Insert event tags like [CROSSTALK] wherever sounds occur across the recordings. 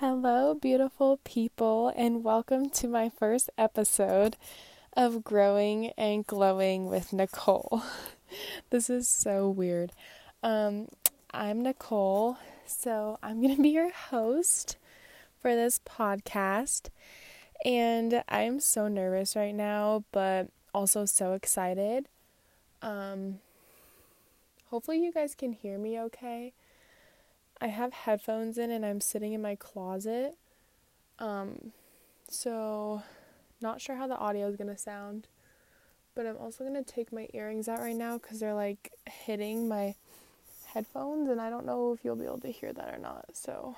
Hello, beautiful people, and welcome to my first episode of Growing and Glowing with Nichole. [LAUGHS] this is so weird. Um, I'm Nichole, so I'm going to be your host for this podcast. And I'm so nervous right now, but also so excited. Um, hopefully, you guys can hear me okay. I have headphones in and I'm sitting in my closet. Um, so not sure how the audio is going to sound. But I'm also going to take my earrings out right now cuz they're like hitting my headphones and I don't know if you'll be able to hear that or not. So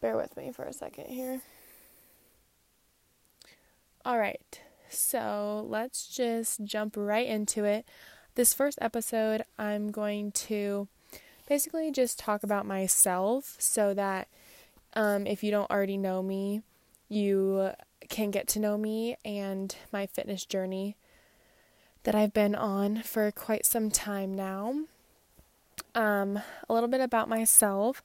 bear with me for a second here. All right. So, let's just jump right into it. This first episode, I'm going to basically just talk about myself so that um, if you don't already know me, you can get to know me and my fitness journey that I've been on for quite some time now. Um, a little bit about myself.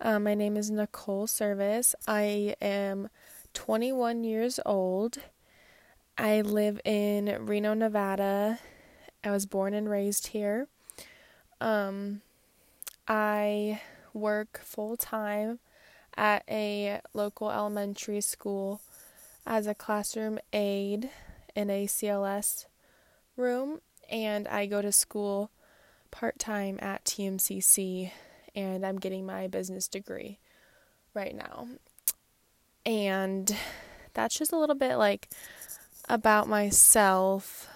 Um, my name is Nichole Service. I am 21 years old. I live in Reno, Nevada. I was born and raised here. Um, I work full time at a local elementary school as a classroom aide in a CLS room, and I go to school part time at TMCC, and I'm getting my business degree right now. And that's just a little bit like about myself.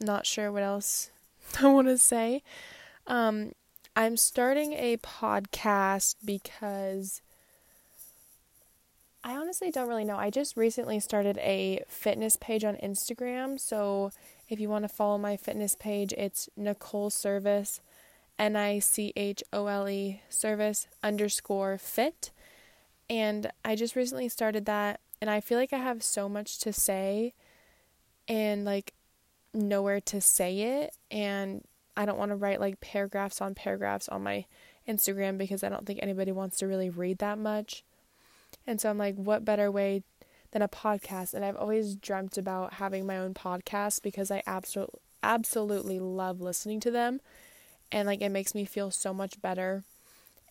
Not sure what else [LAUGHS] I want to say. Um, I'm starting a podcast because I honestly don't really know. I just recently started a fitness page on Instagram. So if you want to follow my fitness page, it's Nichole Service, N I C H O L E service underscore fit. And I just recently started that. And I feel like I have so much to say and like nowhere to say it. And I don't want to write like paragraphs on paragraphs on my Instagram because I don't think anybody wants to really read that much. And so I'm like, what better way than a podcast? And I've always dreamt about having my own podcast because I absolutely absolutely love listening to them and like it makes me feel so much better.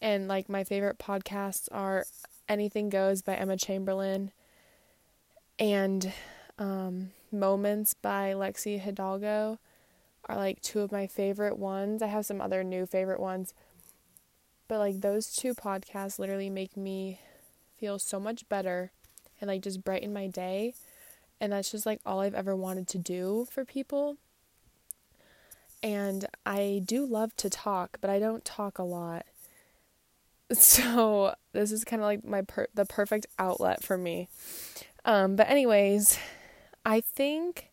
And like my favorite podcasts are Anything Goes by Emma Chamberlain and um, Moments by Lexi Hidalgo are like two of my favorite ones. I have some other new favorite ones. But like those two podcasts literally make me feel so much better and like just brighten my day. And that's just like all I've ever wanted to do for people. And I do love to talk, but I don't talk a lot. [LAUGHS] So this is kind of like my per- the perfect outlet for me. Um, but anyways, I think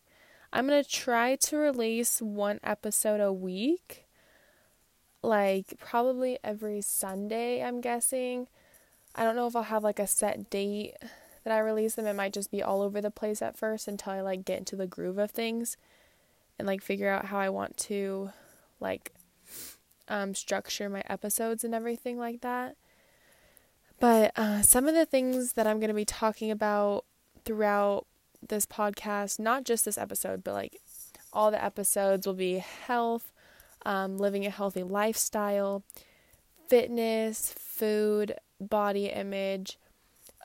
I'm going to try to release one episode a week. Like probably every Sunday, I'm guessing. I don't know if I'll have like a set date that I release them. It might just be all over the place at first until I like get into the groove of things and like figure out how I want to like um, structure my episodes and everything like that. But uh, some of the things that I'm going to be talking about throughout this podcast, not just this episode, but like all the episodes will be health, um, living a healthy lifestyle, fitness, food, body image,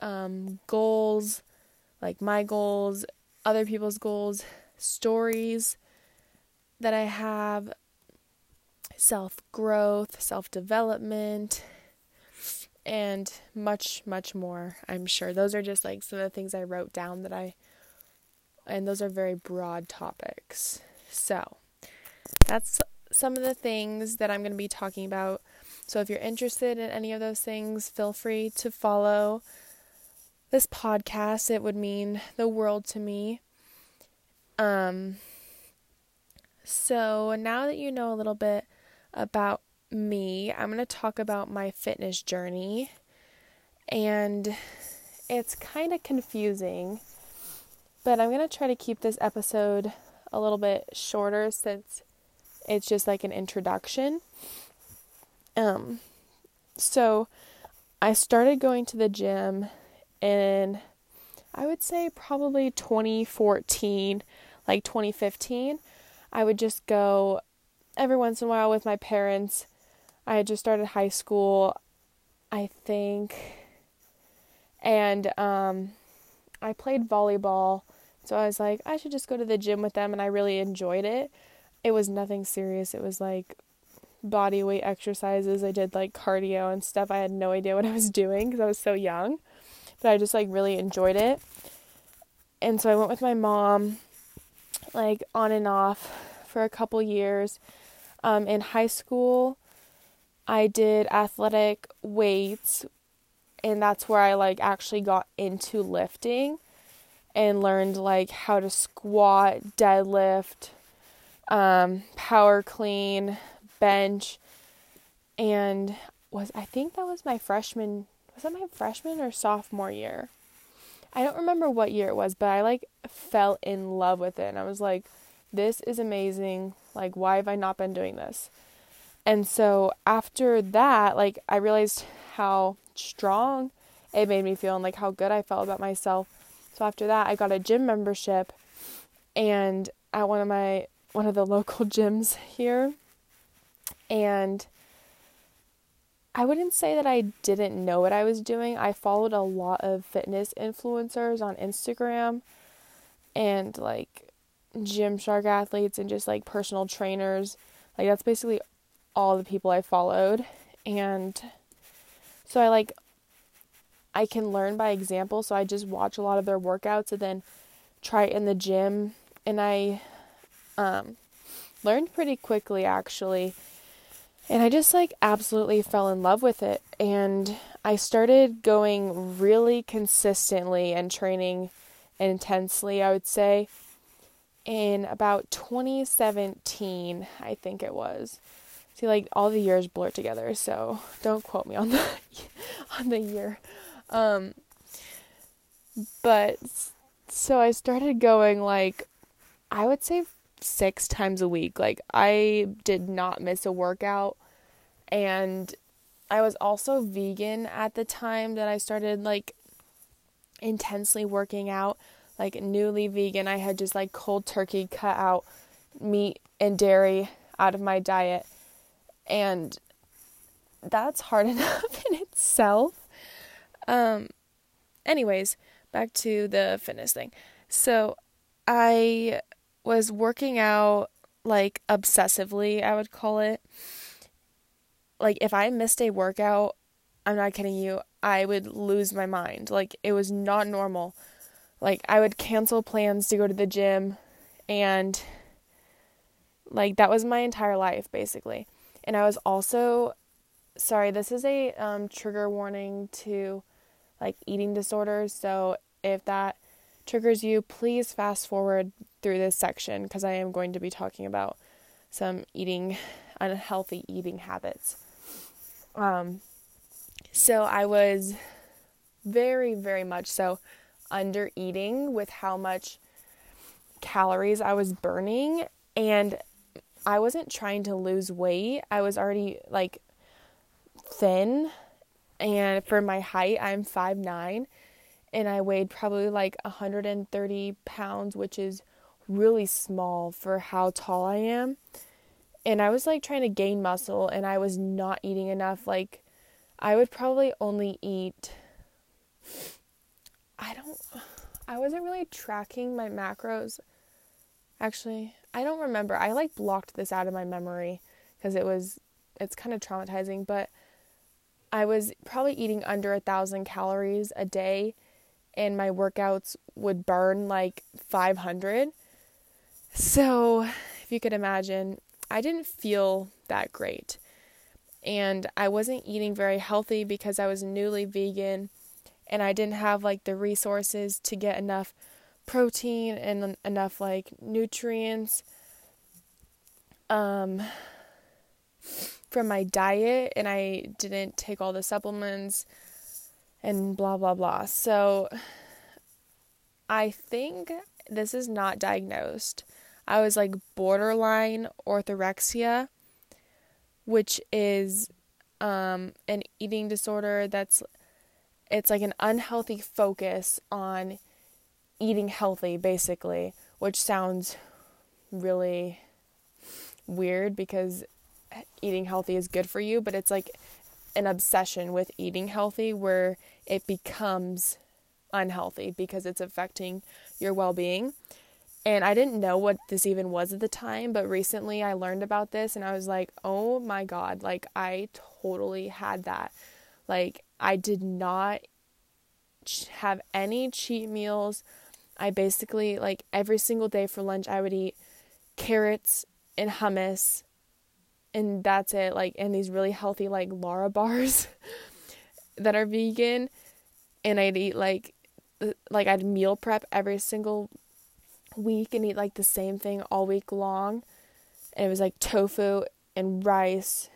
um, goals, like my goals, other people's goals, stories that I have, self growth, self development, and much, much more, I'm sure. Those are just like some of the things I wrote down that I and those are very broad topics. So, that's some of the things that I'm going to be talking about. So, if you're interested in any of those things, feel free to follow this podcast. It would mean the world to me. Um, so, now that you know a little bit about me, I'm going to talk about my fitness journey. And it's kind of confusing but I'm going to try to keep this episode a little bit shorter since it's just like an introduction. Um so I started going to the gym in I would say probably 2014, like 2015. I would just go every once in a while with my parents. I had just started high school, I think. And um, I played volleyball. So I was like, I should just go to the gym with them. And I really enjoyed it. It was nothing serious. It was like body weight exercises. I did like cardio and stuff. I had no idea what I was doing because I was so young. But I just like really enjoyed it. And so I went with my mom, like on and off for a couple years. Um, in high school, I did athletic weights, and that's where I like actually got into lifting and learned like how to squat, deadlift, um, power clean, bench, and was I think that was my freshman was that my freshman or sophomore year? I don't remember what year it was, but I like fell in love with it and I was like, this is amazing. Like, why have I not been doing this? And so after that, like, I realized how strong it made me feel and like how good I felt about myself. So after that, I got a gym membership and at one of my one of the [LAUGHS] local gyms here. And I wouldn't say that I didn't know what I was doing. I followed a lot of fitness influencers on Instagram and like Gymshark athletes and just like personal trainers. Like that's basically all the people I followed. And so I like I can learn by example, so I just watch a lot of their workouts and then try it in the gym and I um learned pretty quickly actually and I just like absolutely fell in love with it. And I started going really consistently and training intensely, I would say, in about 2017, I think it was. See, like all the years blur together, so don't quote me on the [LAUGHS] on the year. Um, but so I started going like I would say six times a week. Like I did not miss a workout and I was also vegan at the time that I started like intensely working out, like newly vegan. I had just like cold turkey cut out meat and dairy out of my diet. And that's hard [LAUGHS] enough in itself. Um anyways, back to the fitness thing. So, I was working out like obsessively, I would call it. Like if I missed a workout, I'm not kidding you, I would lose my mind. Like it was not normal. Like I would cancel plans to go to the gym and like that was my entire life basically. And I was also sorry, this is a um, trigger warning to like eating disorders. So if that triggers you, please fast forward through this section because I am going to be talking about some eating, unhealthy eating habits. Um, so I was very, very much so under eating with how much calories I was burning. And I wasn't trying to lose weight, I was already like thin. And for my height, I'm five nine and I weighed probably like 130 pounds, which is really small for how tall I am. And I was like trying to gain muscle and I was not eating enough. Like, I would probably only eat. I don't. I wasn't really tracking my macros. Actually, I don't remember. I like blocked this out of my memory because it was. It's kind of traumatizing, but I was probably eating under a thousand calories a day and my workouts would burn like 500. So, if you could imagine, I didn't feel that great. And I wasn't eating very healthy because I was newly vegan and I didn't have like the resources to get enough protein and enough like nutrients um from my diet and I didn't take all the supplements and blah blah blah. So I think this is not diagnosed. I was like borderline orthorexia, which is um, an eating disorder that's it's like an unhealthy focus on eating healthy basically which sounds really weird because eating healthy is good for you but it's like an obsession with eating healthy where it becomes unhealthy because it's affecting your well-being and I didn't know what this even was at the time, but recently I learned about this and I was like, oh my God, like I totally had that. Like I did not have any cheat meals. I basically, like every single day for lunch, I would eat carrots and hummus and that's it. Like, and these really healthy, like Lara [LAUGHS] bars that are vegan. And I'd eat like, like I'd meal prep every single week and eat like the same thing all week long. And it was like tofu and rice.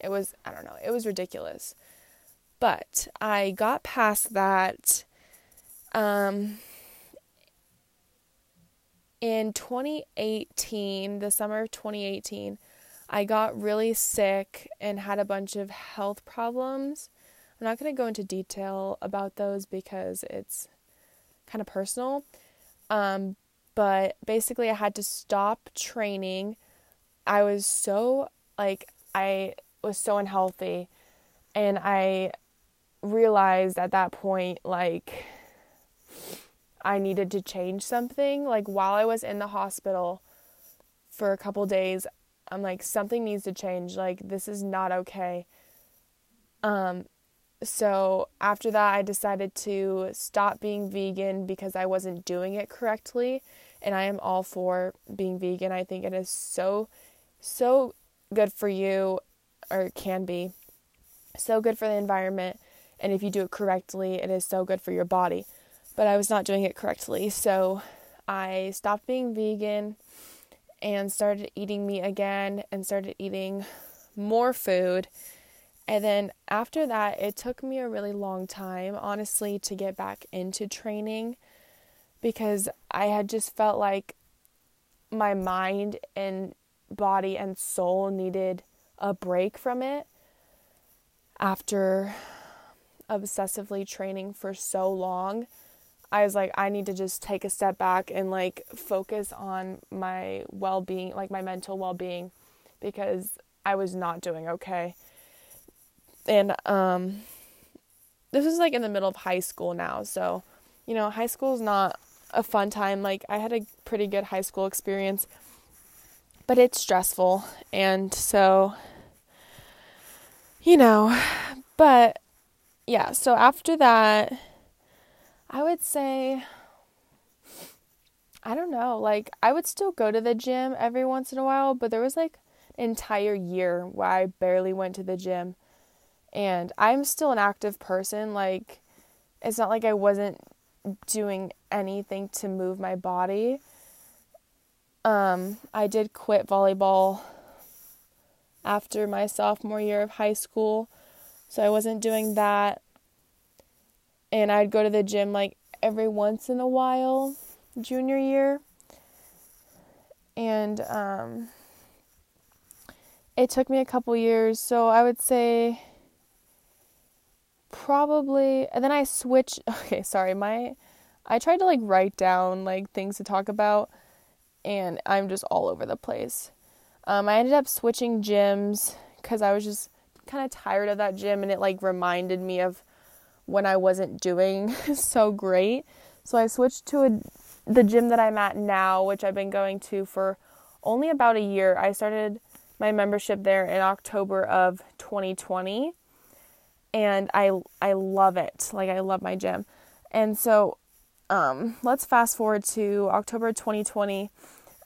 It was, I don't know, it was ridiculous. But I got past that. Um, in 2018, the summer of 2018, I got really sick and had a bunch of health problems. I'm not going to go into detail about those because it's kind of personal. Um, but basically I had to stop training. I was so like I was so unhealthy and I realized at that point like I needed to change something like while I was in the hospital for a couple days I'm like something needs to change like this is not okay um so after that I decided to stop being vegan because I wasn't doing it correctly and I am all for being vegan. I think it is so, so good for you, or can be so good for the environment. And if you do it correctly, it is so good for your body. But I was not doing it correctly, so I stopped being vegan and started eating meat again and started eating more food. And then after that, it took me a really long time, honestly, to get back into training because I had just felt like my mind and body and soul needed a break from it after obsessively training for so long. I was like, I need to just take a step back and like focus on my well being, like my mental well being, because I was not doing okay. And um, this is like in the middle of high school now. So, you know, high school is not a fun time. Like I had a pretty good high school experience, but it's stressful. And so you know, but yeah, so after that I would say I don't know, like I would still go to the gym every once in a while, but there was like an entire year where I barely went to the gym. And I'm still an active person, like it's not like I wasn't doing anything to move my body. Um, I did quit volleyball after my sophomore year of high school, so I wasn't doing that. And I'd go to the gym like every once in a while, junior year. And um, it took me a couple years, so I would say probably and then I switched [LAUGHS] okay, sorry, my I tried to like write down like things to talk about and I'm just all over the place. Um, I ended up switching gyms because I was just kind of tired of that gym and it like reminded me of when I wasn't doing [LAUGHS] so great. So I switched to a, the gym that I'm at now, which I've been going to for only about a year. I started my membership there in October of 2020 and I I love it. Like I love my gym. And so um, let's fast forward to October 2020.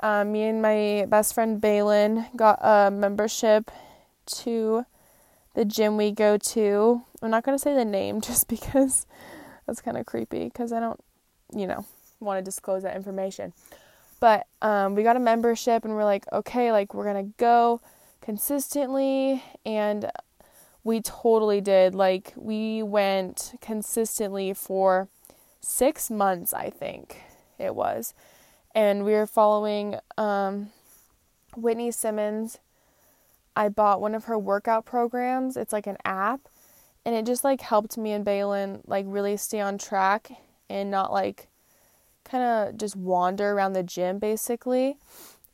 Um, me and my best friend Balin got a membership to the gym we go to. I'm not going to say the name [LAUGHS] just because that's kind of creepy because I don't, you know, want to disclose that information. But um, we got a membership and we're like, okay, like we're going to go consistently and we totally did. Like, we went consistently for six months, I think it was. And we were following um, Whitney Simmons I bought one of her workout programs. It's like an app and it just like helped me and Balin like really stay on track and not like kind of just wander around the gym basically.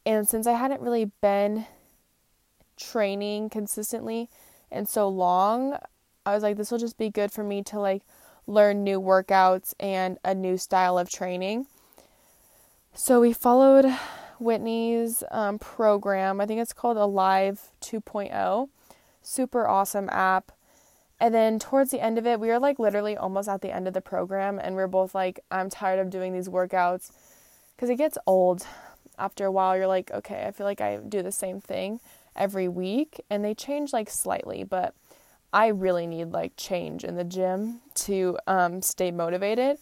And since I hadn't really been training consistently in so long, I was like this will just be good for me to like learn new workouts and a new style of training. So we followed Whitney's um, program. I think it's called Alive 2.0. Super awesome app. And then towards the end of it, we were like literally almost at the end of the program, and we are both like, I'm tired of doing these workouts because it gets old after a while. You're like, okay, I feel like I do the same thing every week, and they change like slightly, but I really need like change in the gym to um, stay motivated.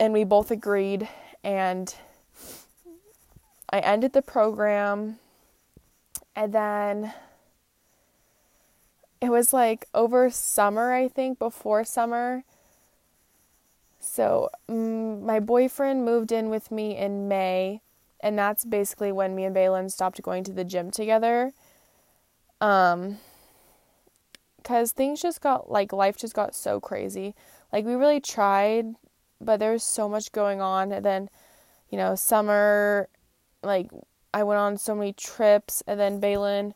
And we both agreed, and I ended the program, and then it was like over summer, I think, before summer. So, um, my boyfriend moved in with me in May, and that's basically when me and Balin stopped going to the gym together. Um, because things just got like life just got so crazy. Like, we really tried, but there was so much going on. And then, you know, summer, like, I went on so many trips, and then Balin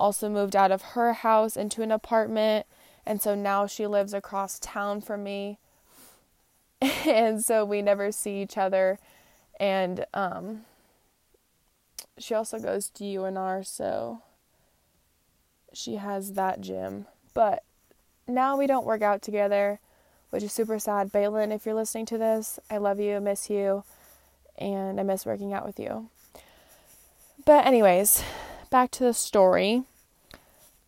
also moved out of her house into an apartment. And so now she lives across town from me. [LAUGHS] and so we never see each other. And um, she also goes to UNR, so she has that gym. But now we don't work out together, which is super sad. Balin, if you're listening to this, I love you, miss you, and I miss working out with you. But, anyways, back to the story.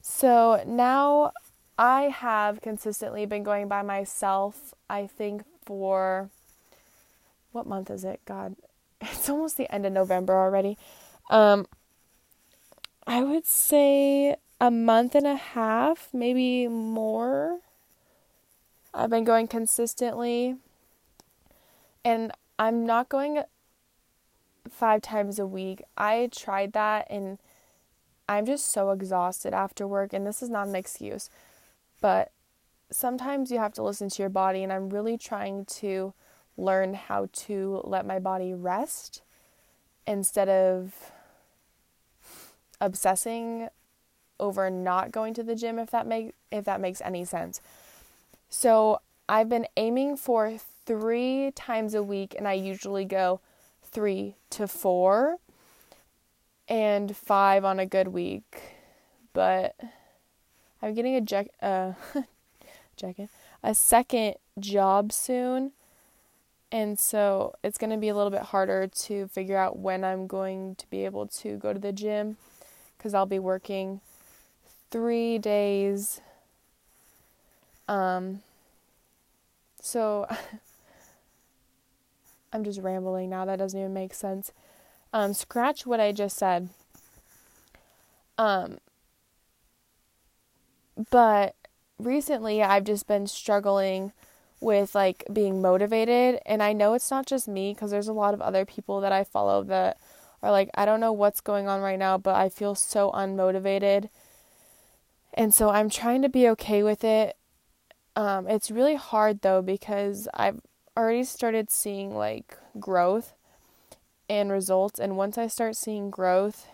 So now I have consistently been going by myself, I think, for what month is it? God, [LAUGHS] it's almost the end of November already. Um, I would say a month and a half, maybe more. I've been going consistently, and I'm not going five times a week. I tried that and I'm just so exhausted after work, and this is not an excuse, but sometimes you have to listen to your body, and I'm really trying to learn how to let my body rest instead of obsessing over not going to the gym if that make if that makes any sense. So, I've been aiming for 3 times a week and I usually go 3 to 4 and five on a good week. But I'm getting a jack uh [LAUGHS] jacket a second job soon. And so it's going to be a little bit harder to figure out when I'm going to be able to go to the gym cuz I'll be working 3 days um so [LAUGHS] I'm just rambling now that doesn't even make sense. Um, scratch what I just said. Um, but recently I've just been struggling with like being motivated and I know it's not just me cuz there's a lot of other people that I follow that are like I don't know what's going on right now but I feel so unmotivated. And so I'm trying to be okay with it. Um, it's really hard though because I've already started seeing like growth and results. And once I start seeing growth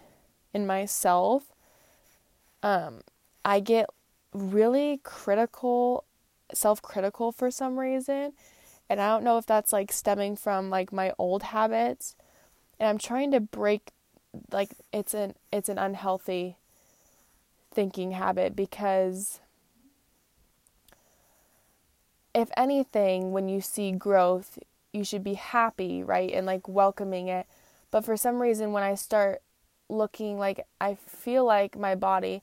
in myself, um, I get really critical, self critical for some reason. And I don't know if that's like stemming from like my old habits. And I'm trying to break like it's an it's an unhealthy thinking habit because if anything when you see growth you should be happy, right? And like welcoming it. But for some reason, when I start looking like I feel like my body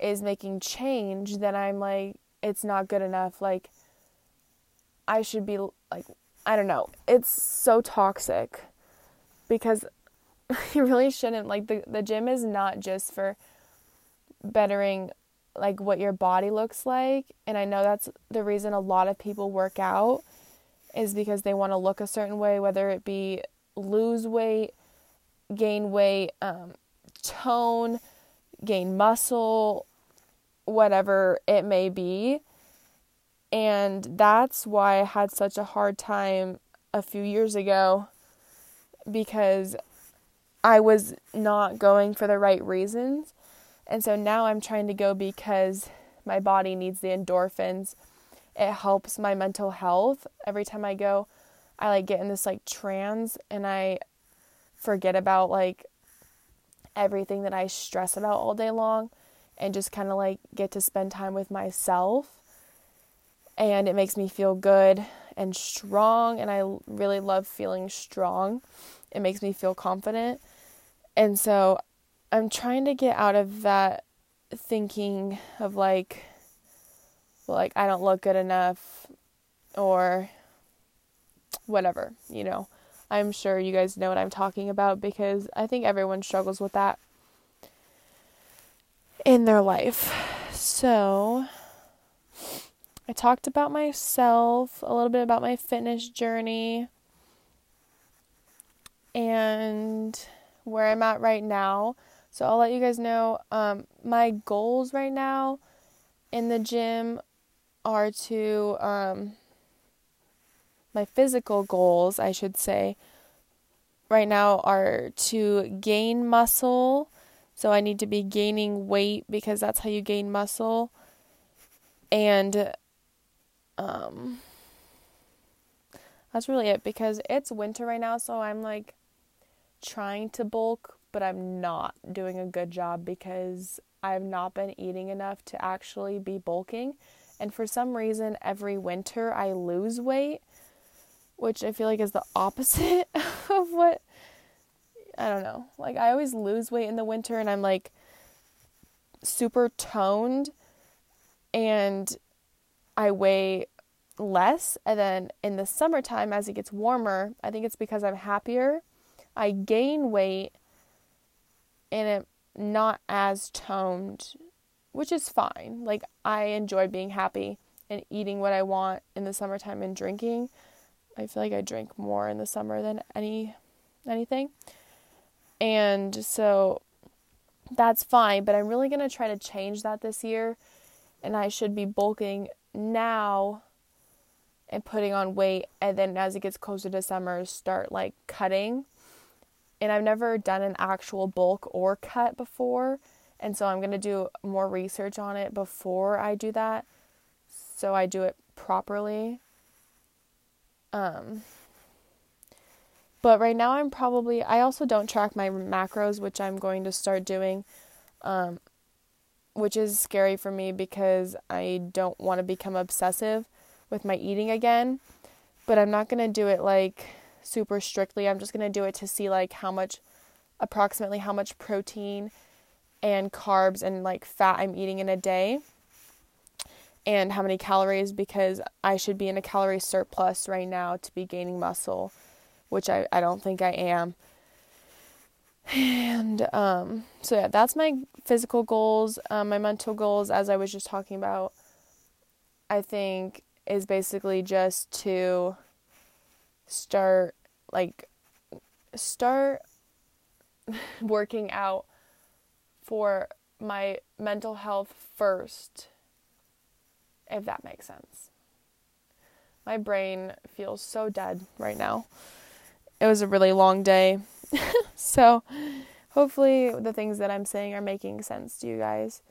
is making change, then I'm like, it's not good enough. Like, I should be like, I don't know. It's so toxic because [LAUGHS] you really shouldn't. Like, the, the gym is not just for bettering like what your body looks like. And I know that's the reason a lot of people work out is because they want to look a certain way, whether it be lose weight, gain weight, um, tone, gain muscle, whatever it may be. And that's why I had such a hard time a few years ago because I was not going for the right reasons. And so now I'm trying to go because my body needs the endorphins. It helps my mental health. Every time I go, I like get in this like trance and I forget about like everything that I stress about all day long and just kind of like get to spend time with myself. And it makes me feel good and strong. And I really love feeling strong. It makes me feel confident. And so I'm trying to get out of that thinking of like like I don't look good enough or whatever, you know. I'm sure you guys know what I'm talking about because I think everyone struggles with that in their life. So, I talked about myself, a little bit about my fitness journey, and where I'm at right now. So I'll let you guys know um, my goals right now in the gym are to um, my physical goals, I should say, right now are to gain muscle. So I need to be gaining weight because that's how you gain muscle. And um that's really it because it's winter right now, so I'm like trying to bulk, but I'm not doing a good job because I've not been eating enough to actually be bulking. And for some reason, every winter I lose weight, which I feel like is the [LAUGHS] opposite of what I don't know. Like, I always lose weight in the winter and I'm like super toned and I weigh less. And then in the summertime, as it gets warmer, I think it's because I'm happier I gain weight and I'm not as toned, which is fine. Like, I enjoy being happy and eating what I want in the summertime and drinking. I feel like I drink more in the summer than any anything. And so that's fine, but I'm really going to try to change that this year and I should be bulking now and putting on weight and then as it gets closer to summer start like cutting and I've never done an actual bulk or cut before. And so I'm going to do more research on it before I do that so I do it properly. Um but right now I'm probably I also don't track my macros, which I'm going to start doing. Um which is scary for me because I don't want to become obsessive with my eating again. But I'm not going to do it like super strictly. I'm just going to do it to see like how much approximately how much protein and carbs and like fat I'm eating in a day and how many calories because I should be in a calorie surplus right now to be gaining muscle, which I, I don't think I am. And um, so, yeah, that's my physical goals. Um, my mental goals, as I was just talking about, I think is basically just to start like start [LAUGHS] working out for my mental health first if that makes sense. My brain feels so dead right now. It was a really long day. [LAUGHS] So hopefully the things that i'm saying are making sense to you guys.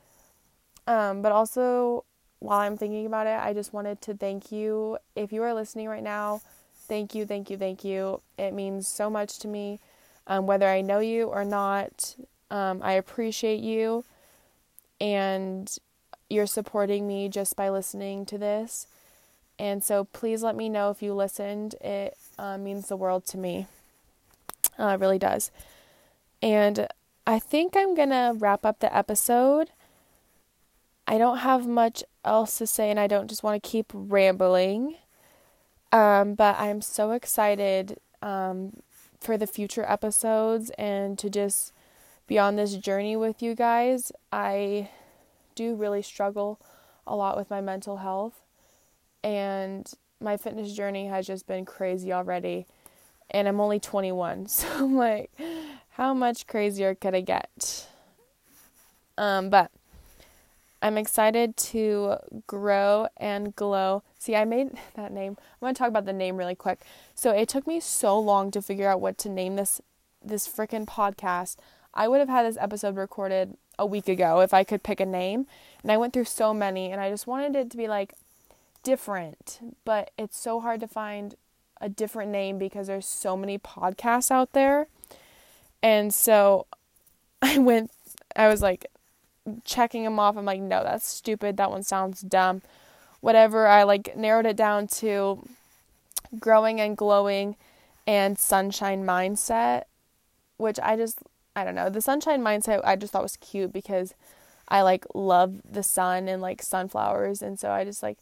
Um, but also while i'm thinking about it i just wanted to thank you. If you are listening right now Thank you, thank you, thank you. It means so much to me. Um, whether I know you or not, um, I appreciate you. And you're supporting me just by listening to this. And so please let me know if you listened. It uh, means the world to me. Uh, it really does. And I think I'm going to wrap up the episode. I don't have much else to say, and I don't just want to keep rambling. Um, but I'm so excited um, for the future episodes and to just be on this journey with you guys. I do really struggle a lot with my mental health, and my fitness journey has just been crazy already. And I'm only 21, [LAUGHS] so I'm like, how much crazier could I get? Um, but I'm excited to grow and glow. See, I made that name. I'm going to talk about the name really quick. So, it took me so long to figure out what to name this this freaking podcast. I would have had this episode recorded a week ago if I could pick a name. And I went through so many and I just wanted it to be like different, but it's so hard to find a different name because there's so many podcasts out there. And so [LAUGHS] I went I was like checking them off. I'm like, no, that's stupid. That one sounds dumb. Whatever. I like narrowed it down to growing and glowing and sunshine mindset, which I just, I don't know. The sunshine mindset I just thought was cute because I like love the sun and like sunflowers. And so I just like,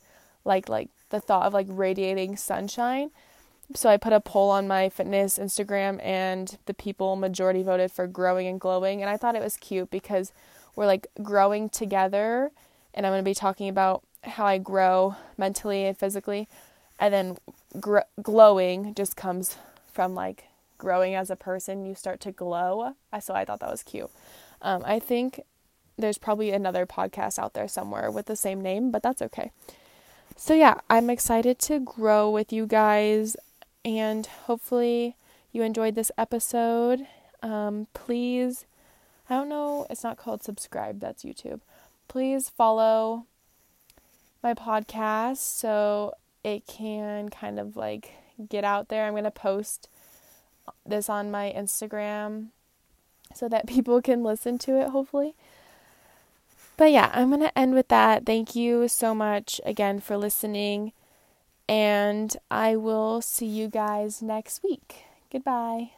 like, like the thought of like radiating sunshine. So I put a poll on my fitness Instagram and the people majority voted for growing and glowing. And I thought it was cute because we're like growing together and I'm going to be talking about how I grow mentally and physically and then gr- glowing just comes from like growing as a person you start to glow so I thought that was cute um, I think there's probably another podcast out there somewhere with the same name but that's okay so yeah I'm excited to grow with you guys and hopefully you enjoyed this episode um, please I don't know, it's not called subscribe, that's YouTube. Please follow my podcast so it can kind of like get out there. I'm going to post this on my Instagram so that [LAUGHS] people can listen to it, hopefully. But yeah, I'm going to end with that. Thank you so much again for listening, and I will see you guys next week. Goodbye.